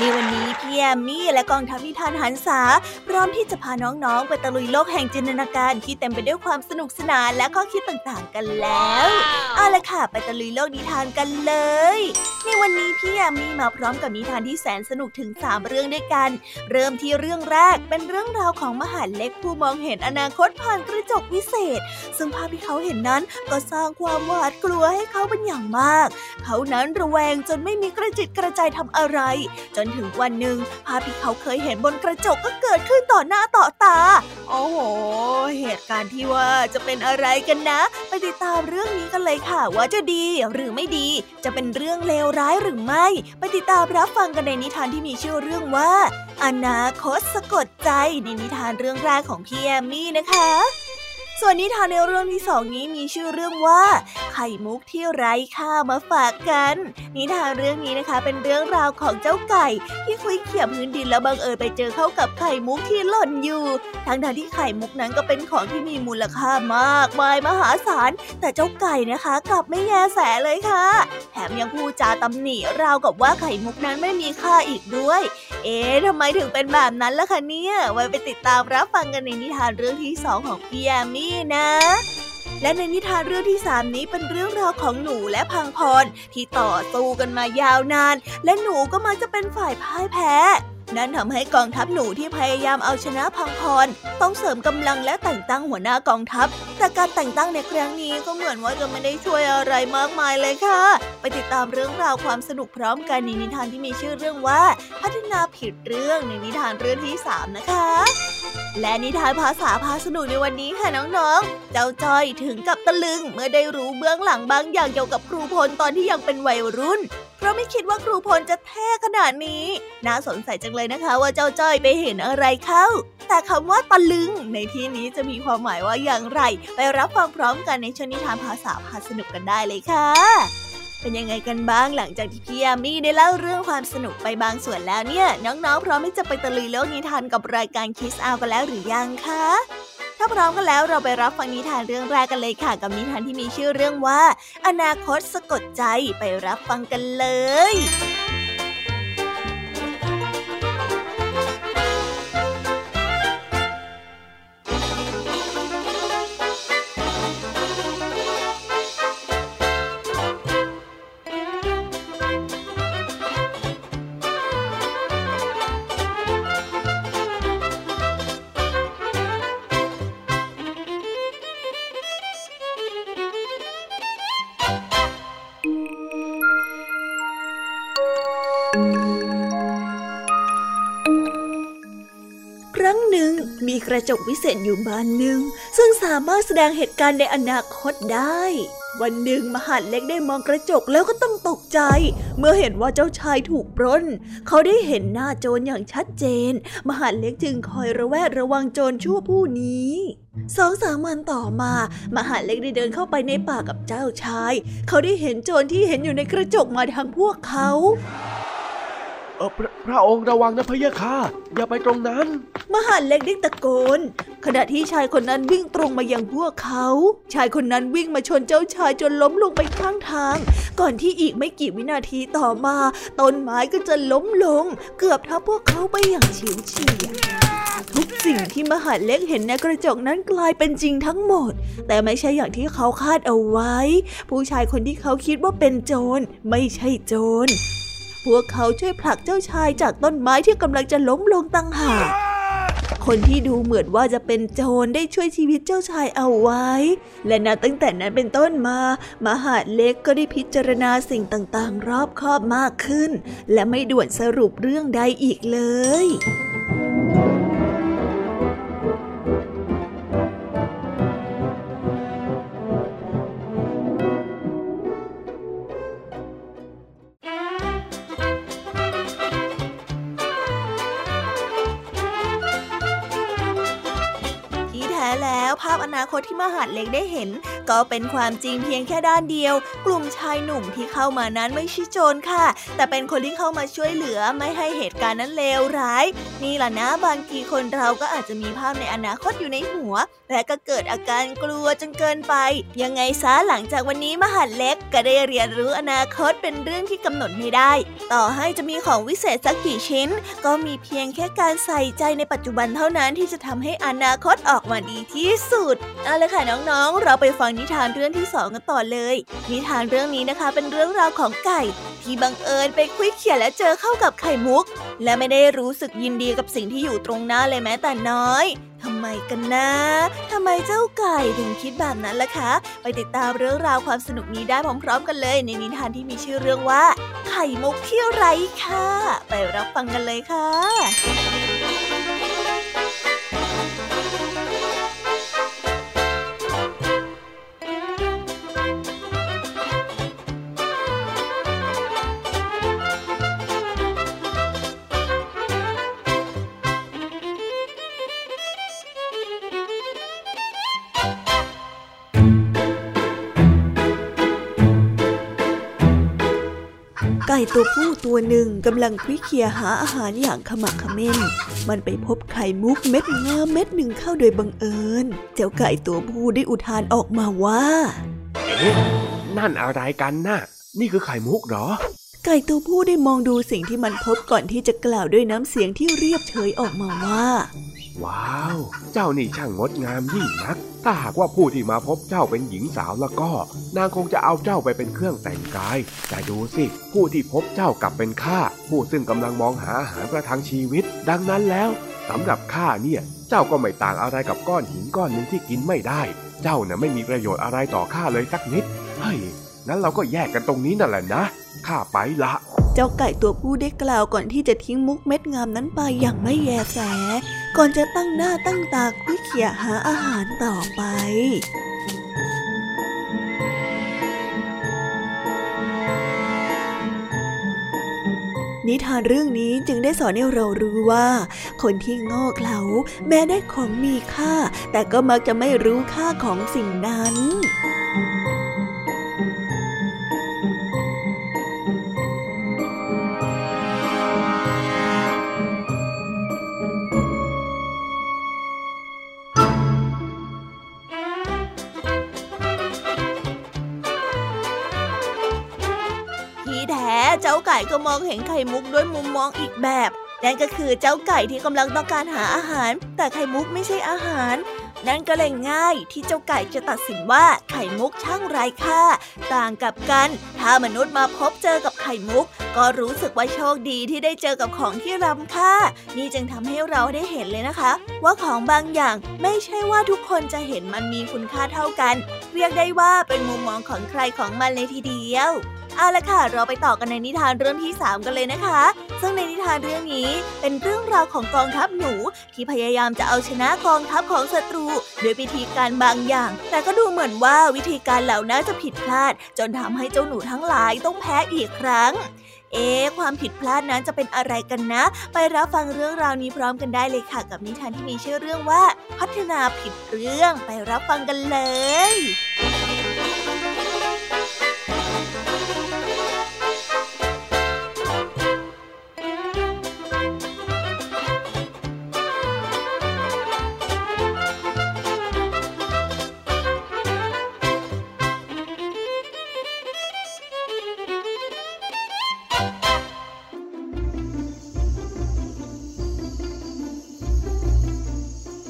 ในวันนี้พี่แอมมี่และกองทัพนิทานหันษาพร้อมที่จะพาน้องๆ ไปตะลุยโลกแห่งจินตนาการที่เต็มไปด้วยความสนุกสนานและข้อคิดต่างๆกันแล้ว เอาละค่ะ ไปตะลุยโลกนิทานกันเลย ในวันนี้พี่แอมมี่มาพร้อมกับนิทานที่แสนสนุกถึง 3 เรื่องด้วยกัน เริ่มที่เรื่องแรกเป็นเรื่องราวของมหาเล็กผู้มองเห็นอนาคตผ่านกระจกวิเศษ ซึ่งภาพที่เขาเห็นนั้นก็สร้างความหวาดกลัวให้เขาเป็นอย่างมาก เขานั้นระแวงจนไม่มีกระจิตกระใจทำอะไร จนถึงวันหนึ่งภาพที่เขาเคยเห็นบนกระจกก็เกิดขึ้นต่อหน้าต่อตา โอ้โห เหตุการณ์ที่ว่าจะเป็นอะไรกันนะ ไปติดตามเรื่องนี้กันเลยค่ะ ว่าจะดีหรือไม่ดี จะเป็นเรื่องเลวร้ายหรือไม่ ไปติดตามรับฟังกันในนิทานที่มีชื่อเรื่องว่า อนาคตสะกดใจในนิทานเรื่องแรกของพี่แอมมี่นะคะ ส่วนนิทานในเรื่องที่สองนี้มีชื่อเรื่องว่า ไข่มุกที่ไร้ค่ามาฝากกัน นิทานเรื่องนี้นะคะ เป็นเรื่องราวของเจ้าไก่ ที่คุยเขี่ยพื้นดินแล้วบังเอิญไปเจอเข้ากับไข่มุกที่หล่นอยู่ ทั้งทที่ไข่มุกนั้นก็เป็นของที่มีมูลค่ามากมายมหาศาล แต่เจ้าไก่นะคะกลับไม่แยแสเลยค่ะ แถมยังพูดจาตำหนิราวกับว่าไข่มุกนั้นไม่มีค่าอีกด้วย เอ๊ะทำไมถึงเป็นแบบนั้นล่ะคะเนี่ย ไว้ไปติดตามรับฟังกันในนิทานเรื่องที่สองของพี่แอมมี่นะ และในนิทานเรื่องที่สามนี้เป็นเรื่องราวของหนูและพังพรที่ต่อสู้กันมายาวนาน และหนูก็มาจะเป็นฝ่ายพ่ายแพ้นั่นทำให้กองทัพหนูที่พยายามเอาชนะพังพร ต้องเสริมกำลังและแต่งตั้งหัวหน้ากองทัพ แต่การแต่งตั้งในครั้งนี้ก็เหมือนว่าจะไม่ได้ช่วยอะไรมากมายเลยค่ะ ไปติดตามเรื่องราวความสนุกพร้อมกันในนิทานที่มีชื่อเรื่องว่า พัฒนาผิดเรื่องในนิทานเรื่องที่ 3 นะคะ และนิทานภาษาพาสนุกในวันนี้ค่ะน้องๆ เจ้าจ้อยถึงกับตะลึงเมื่อได้รู้เบื้องหลังบางอย่างเกี่ยวกับครูพลตอนที่ยังเป็นวัยรุ่น เพราะไม่คิดว่าครูพลจะเท่ขนาดนี้ น่าสนใจจังเลยนะคะว่าเจ้าจ้อยไปเห็นอะไรเข้า แต่คำว่าตะลึง ในที่นี้จะมีความหมายว่าอย่างไร ไปรับฟังพร้อมกันในชนิทานภาษาพาสนุกกันได้เลยค่ะ เป็นยังไงกันบ้างหลังจากที่พี่ยามีได้เล่าเรื่องความสนุกไปบางส่วนแล้วเนี่ย น้องๆ พร้อมที่จะไปตะลุยโลกนิทานกับรายการคิสอากันแล้วหรือยังคะ ถ้าพร้อมกันแล้วเราไปรับฟังนิทานเรื่องแรกกันเลยค่ะ กับนิทานที่มีชื่อเรื่องว่า อนาคตสะกดใจไปรับฟังกันเลย จกวิเศษอยู่บานหนึ่ง ซึ่งสามารถแสดงเหตุการณ์ในอนาคตได้ วันหนึ่งมหาดเล็กได้มองกระจกแล้วก็ต้องตกใจ เมื่อเห็นว่าเจ้าชายถูกปล้น เขาได้เห็นหน้าโจรอย่างชัดเจน มหาดเล็กจึงคอยระแวดระวังโจรชั่วผู้นี้สองสามวันต่อมา มหาเล็กได้เดินเข้าไปในป่ากับเจ้าชาย เขาได้เห็นโจรที่เห็นอยู่ในกระจกมาทางพวกเขา เออพระพระองค์ระวังนะพะยะค่ะ อย่าไปตรงนั้น มหาเล็กได้ตะโกน ขณะที่ชายคนนั้นวิ่งตรงมายังพวกเขา ชายคนนั้นวิ่งมาชนเจ้าชายจนล้มลงไปข้างทาง ก่อนที่อีกไม่กี่วินาทีต่อมาต้นไม้ก็จะล้มลง เกือบทับพวกเขาไปอย่างเฉิวเฉียดทุกสิ่งที่มหาเล็กเห็นในกระจกนั้นกลายเป็นจริงทั้งหมด แต่ไม่ใช่อย่างที่เขาคาดเอาไว้ ผู้ชายคนที่เขาคิดว่าเป็นโจรไม่ใช่โจร พวกเขาช่วยผลักเจ้าชายจากต้นไม้ที่กำลังจะล้มลงตั้งหากคนที่ดูเหมือนว่าจะเป็นโจรได้ช่วยชีวิตเจ้าชายเอาไว้ และนับตั้งแต่นั้นเป็นต้นมา มหาเล็กก็ได้พิจารณาสิ่งต่างๆ รอบคอบมากขึ้น และไม่ด่วนสรุปเรื่องใดอีกเลย ตที่มหาดเล็กได้เห็น ก็เป็นความจริงเพียงแค่ด้านเดียว กลุ่มชายหนุ่มที่เข้ามานั้นไม่ใช่โจรค่ะ แต่เป็นคนที่เข้ามาช่วยเหลือไม่ให้เหตุการณ์นั้นเลวร้าย นี่แหละนะบางทีคนเราก็อาจจะมีภาพในอนาคตอยู่ในหัว และก็เกิดอาการกลัวจนเกินไป ยังไงซะหลังจากวันนี้มหาดเล็กก็ได้เรียนรู้อนาคตเป็นเรื่องที่กำหนดไม่ได้ ต่อให้จะมีของวิเศษสักกี่ชิ้น ก็มีเพียงแค่การใส่ใจในปัจจุบันเท่านั้นที่จะทำให้อนาคตออกมาดีที่สุดเอาละค่ะน้องๆ เราไปฟังนิทานเรื่องที่สองกันต่อเลย นิทานเรื่องนี้นะคะเป็นเรื่องราวของไก่ ที่บังเอิญไปคุยเขียนและเจอเข้ากับไข่มุก และไม่ได้รู้สึกยินดีกับสิ่งที่อยู่ตรงหน้าเลยแม้แต่น้อยทำไมกันนะทำไมเจ้าไก่ถึงคิดแบบนั้นล่ะคะ ไปติดตามเรื่องราวความสนุกนี้ได้พร้อม ๆ กันเลย ในนิทานที่มีชื่อเรื่องว่า ไข่มุกที่ไร้ค่ะ ไปรับฟังกันเลยค่ะ ก่ตัวผู้ตัวหนึ่งกำลังคุยเคียหาอาหารอย่างขมักขม้น มันไปพบไข่มุกเม็ดงามเม็ดหนึ่งเข้าโดยบังเอิญ เจ้าไก่ตัวผู้ได้อุทานออกมาว่า เอ๊ะ นั่นอะไรกันน่ะ นี่คือไข่มุกเหรอ ไก่ตัวผู้ได้มองดูสิ่งที่มันพบก่อนที่จะกล่าวด้วยน้ำเสียงที่เรียบเฉยออกมาว่า ว้าว เจ้านี่ช่างงดงามยิ่งนัก ถ้าหากว่าผู้ที่มาพบเจ้าเป็นหญิงสาวแล้วก็ นางคงจะเอาเจ้าไปเป็นเครื่องแต่งกาย แต่ดูสิ ผู้ที่พบเจ้ากลับเป็นข้าผู้ซึ่งกำลังมองหาอาหารประทังชีวิต ดังนั้นแล้วสำหรับข้าเนี่ย เจ้าก็ไม่ต่างอะไรกับก้อนหินก้อนหนึ่งที่กินไม่ได้ เจ้าน่ะไม่มีประโยชน์อะไรต่อข้าเลยสักนิด เฮ้ยงั้นเราก็แยกกันตรงนี้นั่นแหละนะ ข้าไปละ เจ้าไก่ตัวผู้ได้กล่าวก่อนที่จะทิ้งมุกเม็ดงามนั้นไปอย่างไม่แยแส ก่อนจะตั้งหน้าตั้งตาคุยเขี่ยหาอาหารต่อไปนิทานเรื่องนี้จึงได้สอนให้เรารู้ว่า คนที่โง่เขลาแม้ได้ของมีค่า แต่ก็มักจะไม่รู้ค่าของสิ่งนั้น ก็มองเห็นไข่มุกด้วยมุมมองอีกแบบ นั่นก็คือเจ้าไก่ที่กำลังต้องการหาอาหาร แต่ไข่มุกไม่ใช่อาหาร นั่นก็เลยง่ายที่เจ้าไก่จะตัดสินว่าไข่มุกช่างไร้ค่า ต่างกับกัน ถ้ามนุษย์มาพบเจอกับไข่มุก ก็รู้สึกว่าโชคดีที่ได้เจอกับของที่รำค่า นี่จึงทำให้เราได้เห็นเลยนะคะ ว่าของบางอย่างไม่ใช่ว่าทุกคนจะเห็นมันมีคุณค่าเท่ากัน เรียกได้ว่าเป็นมุมมองของใครของมันเลยทีเดียว เอาละค่ะ เราไปต่อกันในนิทานเรื่องที่ 3 กันเลยนะคะ ซึ่งในนิทานเรื่องนี้เป็นเรื่องราวของกองทัพหนูที่พยายามจะเอาชนะกองทัพของศัตรูด้วยวิธีการบางอย่าง แต่ก็ดูเหมือนว่าวิธีการเหล่านั้นจะผิดพลาด จนทำให้เจ้าหนูทั้งหลายต้องแพ้อีกครั้ง เอ๊ะความผิดพลาดนั้นจะเป็นอะไรกันนะ ไปรับฟังเรื่องราวนี้พร้อมกันได้เลยค่ะ กับนิทานที่มีชื่อเรื่องว่า พัฒนาผิดเรื่องไปรับฟังกันเลย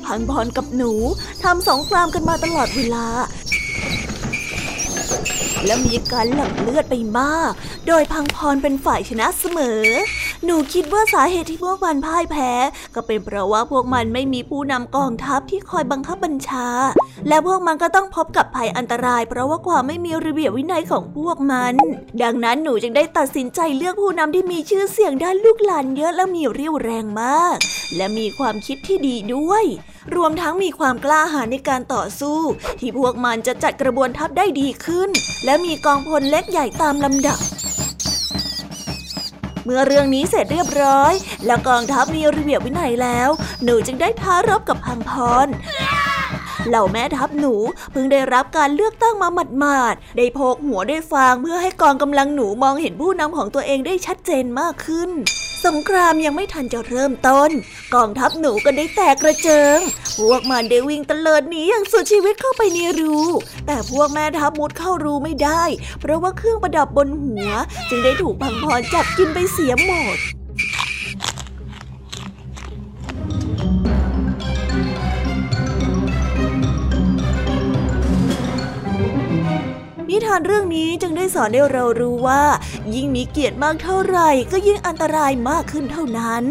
พังพรกับหนูทำสงครามกันมาตลอดเวลา และมีการหลั่งเลือดไปมาก โดยพังพรเป็นฝ่ายชนะเสมอ หนูคิดว่าสาเหตุที่พวกมันพ่ายแพ้ ก็เป็นเพราะว่าพวกมันไม่มีผู้นำกองทัพที่คอยบังคับบัญชา และพวกมันก็ต้องพบกับภัยอันตราย เพราะว่าความไม่มีระเบียบวินัยของพวกมัน ดังนั้นหนูจึงได้ตัดสินใจเลือกผู้นำที่มีชื่อเสียงด้านลูกหลานเยอะและมีเรี่ยวแรงมาก และมีความคิดที่ดีด้วย รวมทั้งมีความกล้าหาญในการต่อสู้ ที่พวกมันจะจัดกระบวนทัพได้ดีขึ้น และมีกองพลเล็กใหญ่ตามลำดับเมื่อเรื่องนี้เสร็จเรียบร้อย และกองทัพมีระเบียบวินัยแล้ว หนูจึงได้ท้ารบกับพังพร เหล่าแม่ทัพหนูเพิ่งได้รับการเลือกตั้งมาหมาดๆ ได้โพกหัวได้ฟางเพื่อให้กองกำลังหนูมองเห็นผู้นำของตัวเองได้ชัดเจนมากขึ้น สงครามยังไม่ทันจะเริ่มต้น กองทัพหนูก็ได้แตกกระเจิง พวกมันได้วิ่งตะเลิดหนีอย่างสุดชีวิตเข้าไปในรู แต่พวกแม่ทัพมุดเข้ารูไม่ได้ เพราะว่าเครื่องประดับบนหัว จึงได้ถูกพังพรจับกินไปเสียหมด นิทานเรื่องนี้จึงได้สอนให้เรารู้ว่า ยิ่งมีเกียรติมากเท่าไหร่ ก็ยิ่งอันตรายมากขึ้นเท่านั้น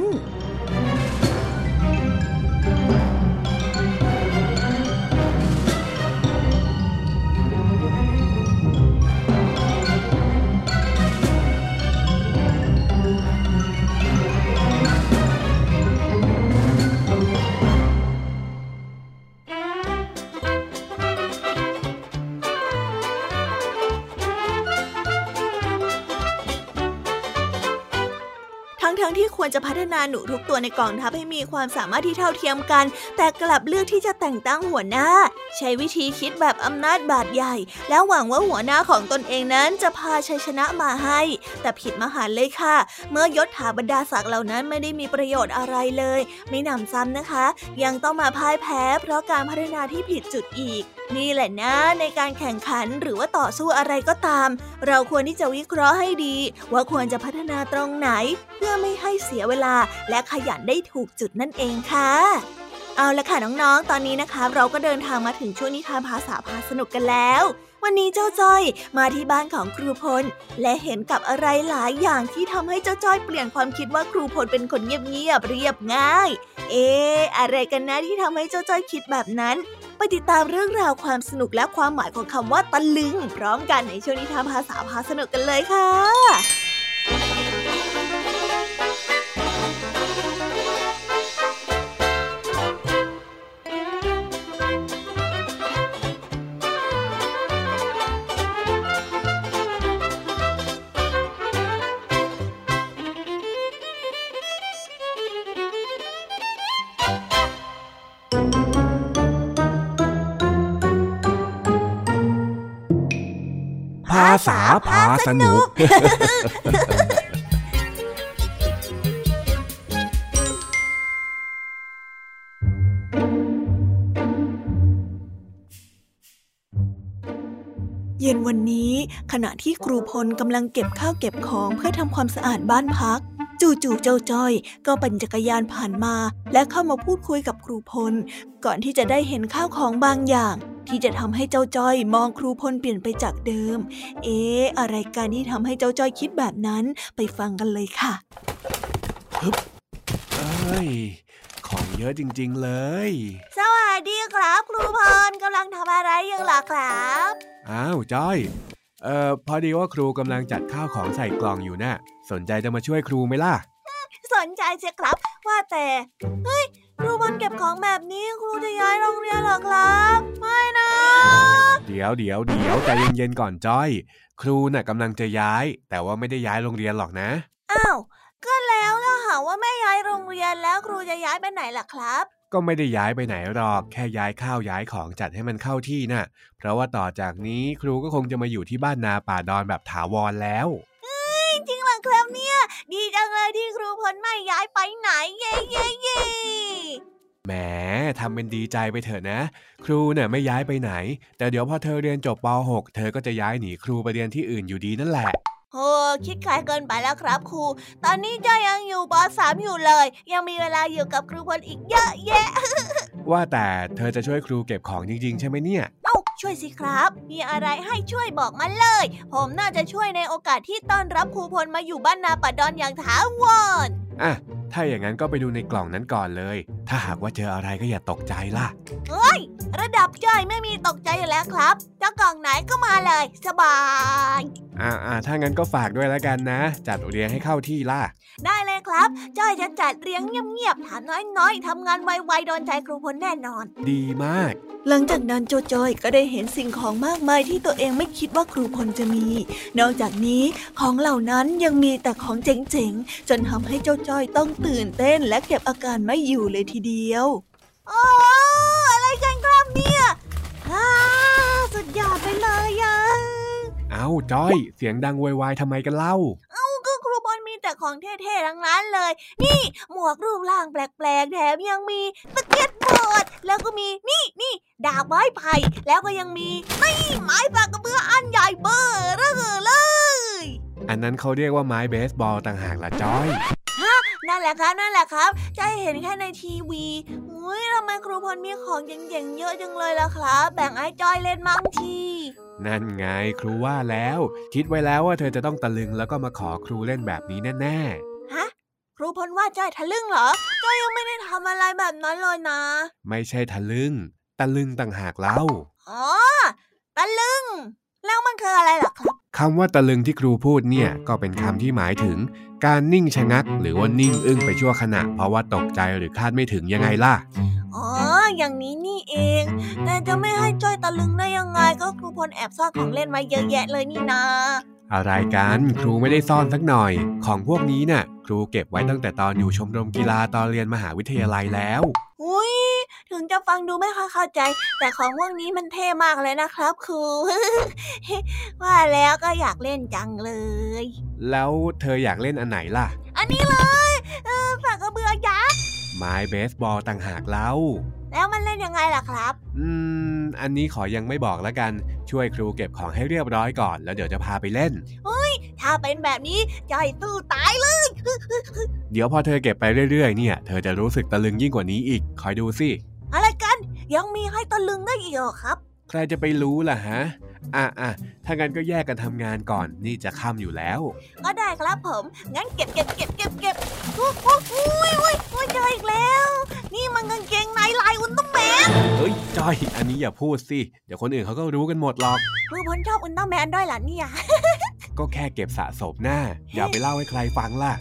ควรจะพัฒนาหนูทุกตัวในกองทัพให้มีความสามารถที่เท่าเทียมกัน แต่กลับเลือกที่จะแต่งตั้งหัวหน้า ใช้วิธีคิดแบบอำนาจบาดใหญ่ แล้วหวังว่าหัวหน้าของตนเองนั้นจะพาชัยชนะมาให้ แต่ผิดมหันเลยค่ะ เมื่อยศถาบรรดาศักดิ์เหล่านั้นไม่ได้มีประโยชน์อะไรเลย ไม่นำซ้ำนะคะ ยังต้องมาพ่ายแพ้ เพราะการพัฒนาที่ผิดจุดอีกนี่แหละนะในการแข่งขันหรือว่าต่อสู้อะไรก็ตาม เราควรที่จะวิเคราะห์ให้ดี ว่าควรจะพัฒนาตรงไหน เพื่อไม่ให้เสียเวลา และขยันได้ถูกจุดนั่นเองค่ะเอาละค่ะน้องๆ ตอนนี้นะคะ เราก็เดินทางมาถึงช่วงนิทานภาษาพาสนุกกันแล้ว วันนี้เจ้าจ้อยมาที่บ้านของครูพล และเห็นกับอะไรหลายอย่างที่ทำให้เจ้าจ้อยเปลี่ยนความคิดว่าครูพลเป็นคนเงียบๆเรียบง่าย เอ๊อะไรกันนะที่ทำให้เจ้าจ้อยคิดแบบนั้น ไปติดตามเรื่องราวความสนุกและความหมายของคำว่าตะลึง พร้อมกันในช่วงนิทานภาษาพาสนุกกันเลยค่ะ ษาพาสนุก เย็นวันนี้ขณะที่ครูพลกำลังเก็บข้าวเก็บของเพื่อทำความสะอาดบ้านพักจู่ๆเจ้าจ้อย ก็ปั่นจักรยานผ่านมา และเข้ามาพูดคุยกับครูพล ก่อนที่จะได้เห็นข้าวของบางอย่าง ที่จะทำให้เจ้าจ้อยมองครูพลเปลี่ยนไปจากเดิม เอ๊ะอะไรกันที่ทำให้เจ้าจ้อยคิดแบบนั้นไปฟังกันเลยค่ะฮึบเอ้ยของเยอะจริง ๆ เลย สวัสดีครับ ครูพลกำลังทำอะไรอยู่ล่ะครับ อ้าวจ้อย เอ่อพอดีว่าครูกำลังจัดข้าวของใส่กล่องอยู่นะ่ะ สนใจจะมาช่วยครูไหมล่ะ สนใจเชียครับ ว่าแต่ เฮ้ย ครูบอลเก็บของแบบนี้ครูจะย้ายโรงเรียนหรอครับ ไม่นะ เดี๋ยวเดี๋ยวเดี๋ยวใจเย็นๆก่อนจ้อย ครูน่ะกำลังจะย้าย แต่ว่าไม่ได้ย้ายโรงเรียนหรอกนะ อ้าว ก็แล้วถ้าหาว่าไม่ย้ายโรงเรียนแล้วครูจะย้ายไปไหนล่ะครับ ก็ไม่ได้ย้ายไปไหนหรอก แค่ย้ายข้าวย้ายของจัดให้มันเข้าที่น่ะ เพราะว่าต่อจากนี้ครูก็คงจะมาอยู่ที่บ้านนาป่าดอนแบบถาวรแล้ว ครับเนี่ย ดีจังเลยที่ครูพลไม่ย้ายไปไหน เย่เย่เย่แหมทำเป็นดีใจไปเถอะนะ ครูเนี่ยไม่ย้ายไปไหน แต่เดี๋ยวพอเธอเรียนจบป .6 เธอก็จะย้ายหนีครูไปเรียนที่อื่นอยู่ดีนั่นแหละ โอ้คิดขายเกินไปแล้วครับครู ตอนนี้เจ้ายังอยู่ป .3 อยู่เลย ยังมีเวลาอยู่กับครูพลอีกเยอะแยะ ว่าแต่เธอจะช่วยครูเก็บของจริง ๆ ใช่ไหมเนี่ยช่วยสิครับ มีอะไรให้ช่วยบอกมาเลย ผมน่าจะช่วยในโอกาสที่ต้อนรับครูพลมาอยู่บ้านนาปัดดอนอย่างถาวร อะ ถ้าอย่างนั้นก็ไปดูในกล่องนั้นก่อนเลย ถ้าหากว่าเจออะไรก็อย่าตกใจล่ะ เฮ้ย ระดับจ้อยไม่มีตกใจอยู่แล้วครับจะกล่องไหนก็มาเลย สบาย อ่าอ่าถ้างั้นก็ฝากด้วยแล้วกันนะ จัดเรียงให้เข้าที่ล่ะ ได้เลยครับ จ้อยจะจัดเรียงเงียบๆ ถามน้อยๆทำงานไวๆโดนใจครูพลแน่นอน ดีมากหลังจากนั้นโจจอยก็ได้เห็นสิ่งของมากมายที่ตัวเองไม่คิดว่าครูพลจะมี นอกจากนี้ของเหล่านั้นยังมีแต่ของเจ๋งๆ จนทำให้เจ้าจ้อยต้องตื่นเต้นและเก็บอาการไม่อยู่เลยทีเดียวโอ้อะไรกันครับครับเนี่ยฮ่าสุดยอดไปเลยอะเอาจ้อย เสียงดังวายๆทำไมกันเล่า เอาก็ครูบอลมีแต่ของเท่ๆทั้งนั้นเลย นี่หมวกรูปร่างแปลกๆแถมยังมีสเก็ตบอร์ดแล้วก็มีนี่นี่ดาบไม้ไผ่แล้วก็ยังมีนี่ไม้ปากกระเบืออันใหญ่เบ้อเร่อเลย อันนั้นเขาเรียกว่าไม้เบสบอลต่างหากละจ้อย นั่นแหละครับนั่นแหละครับ จะเห็นแค่ในทีวีอุ้ยทำไมครูพลมีของเจ๋งๆเยอะจังเลยล่ะครับ แบ่งไอ้จอยเล่นมั่งทีนั่นไงครูว่าแล้ว คิดไว้แล้วว่าเธอจะต้องตะลึงแล้วก็มาขอครูเล่นแบบนี้แน่ฮะครูพลว่าจอยทะลึ่งเหรอจอยยังไม่ได้ทำอะไรแบบนั้นเลยนะๆไม่ใช่ทะลึ่งตะลึงต่างหากเล่าอ๋อตะลึงแล้วมันคืออะไรล่ะครับคำว่าตะลึงที่ครูพูดเนี่ยก็เป็นคำที่หมายถึง การนิ่งชะงัก หรือว่านิ่งอึ้งไปชั่วขณะ เพราะว่าตกใจหรือคาดไม่ถึงยังไงล่ะอ๋ออย่างนี้นี่เอง แต่จะไม่ให้จ้อยตะลึงได้ยังไงก็ครูพลแอบซ่อนของเล่นไว้เยอะแยะเลยนี่นา อะไรกันครูไม่ได้ซ่อนสักหน่อย ของพวกนี้น่ะ ครูเก็บไว้ตั้งแต่ตอนอยู่ชมรมกีฬาตอนเรียนมหาวิทยาลัยแล้วอุ้ยถึงจะฟังดูไม่ค่อยเข้าใจ แต่ของพวกนี้มันเท่มากเลยนะครับครูว่าแล้วก็อยากเล่นจังเลย แล้วเธออยากเล่นอันไหนล่ะ อันนี้เลย ไม้เบสบอลต่างหากเล่า แล้วมันเล่นยังไงล่ะครับ อืม อันนี้ขอยังไม่บอกแล้วกัน ช่วยครูเก็บของให้เรียบร้อยก่อน แล้วเดี๋ยวจะพาไปเล่นถ้าเป็นแบบนี้จ้อยตู้ตายเลย เดี๋ยวพอเธอเก็บไปเรื่อยๆ เนี่ย เธอจะรู้สึกตะลึงยิ่งกว่านี้อีก คอยดูสิ อะไรกัน ยังมีให้ตะลึงได้อีกเหรอครับ ใครจะไปรู้ล่ะฮะ อะอะถ้างั้นก็แยกกันทำงานก่อน นี่จะค่ำอยู่แล้ว ก็ได้ครับผม งั้นเก็บเก็บเก็บเก็บเก็บอุ้ยอุ้ยอุ้ยอุ้ยเจออีกแล้ว นี่มันกางเกงในลายอุลตร้าแมน เฮ้ยจ้อย อันนี้อย่าพูดสิ เดี๋ยวคนอื่นเขาก็รู้กันหมดหรอกครูพลชอบอุลตร้าแมนด้วยเหรอเนี่ยก็แค่เก็บสะสมหน้า อย่าไปเล่าให้ใครฟังล่ะ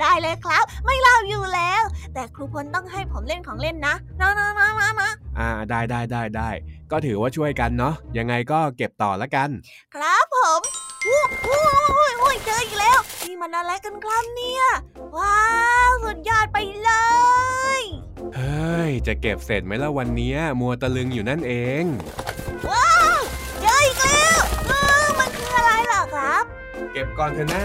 ได้เลยครับ ไม่เล่าอยู่แล้ว แต่ครูพลต้องให้ผมเล่นของเล่นนะนะนะนะนะนะ อ่าได้ได้ได้ได้ก็ถือว่าช่วยกันเนาะยังไงก็เก็บต่อละกัน ครับผมอู้อู้อุ้ยอุ้ยเจออีกแล้วนี่มันอะไรกันครับเนี่ย ว้าวสุดยอดไปเลยเฮ้ยจะเก็บเสร็จไหมล่ะวันนี้มัวตะลึงอยู่นั่นเอง ว้าวเจออีกแล้วมันคืออะไรล่ะครับ เก็บก่อนเถอะหน้า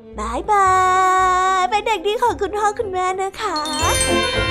บายบายเป็นเด็กดีของคุณพ่อคุณแม่นะคะ「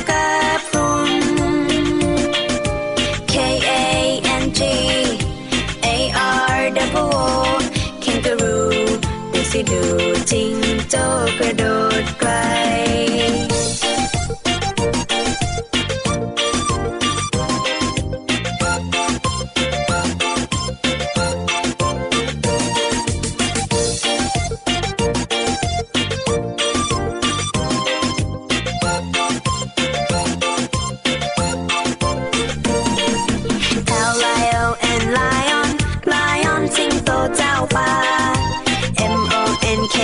จิงโจ้กระโดดไกล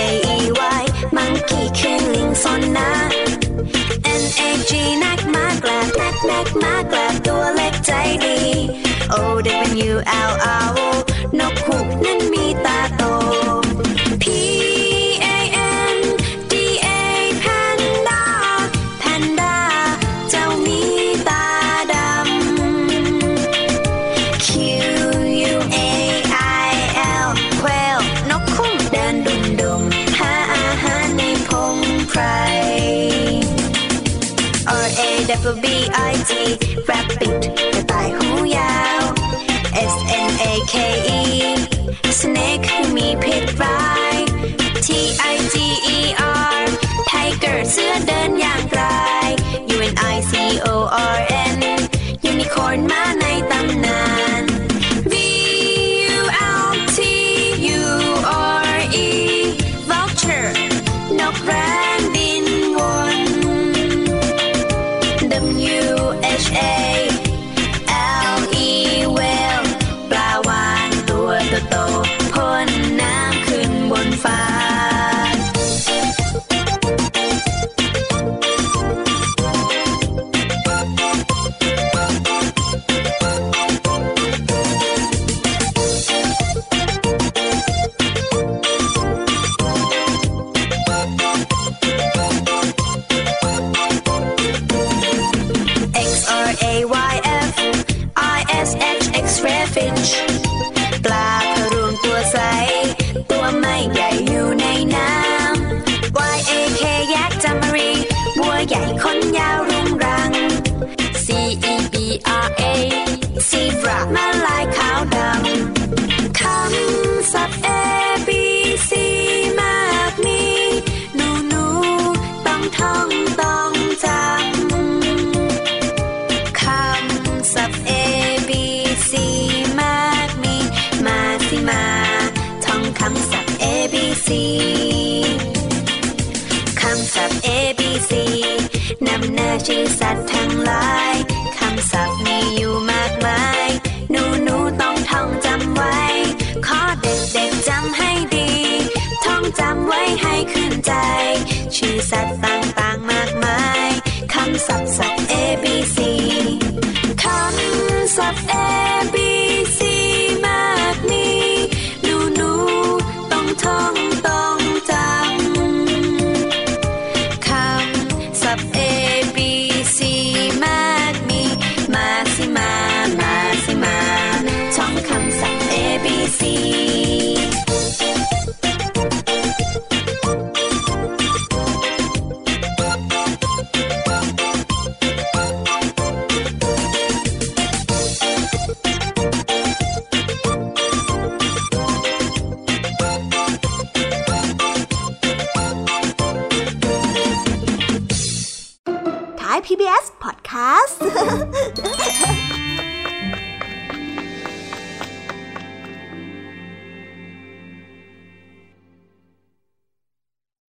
KEY Monkey คือลิงสนนะ NAG นักมากลาบนักนักมากลาบตัวเล็กใจดี O W L R O born my ญ่คนยาวรุงรัง C E B R A zebra มาลาย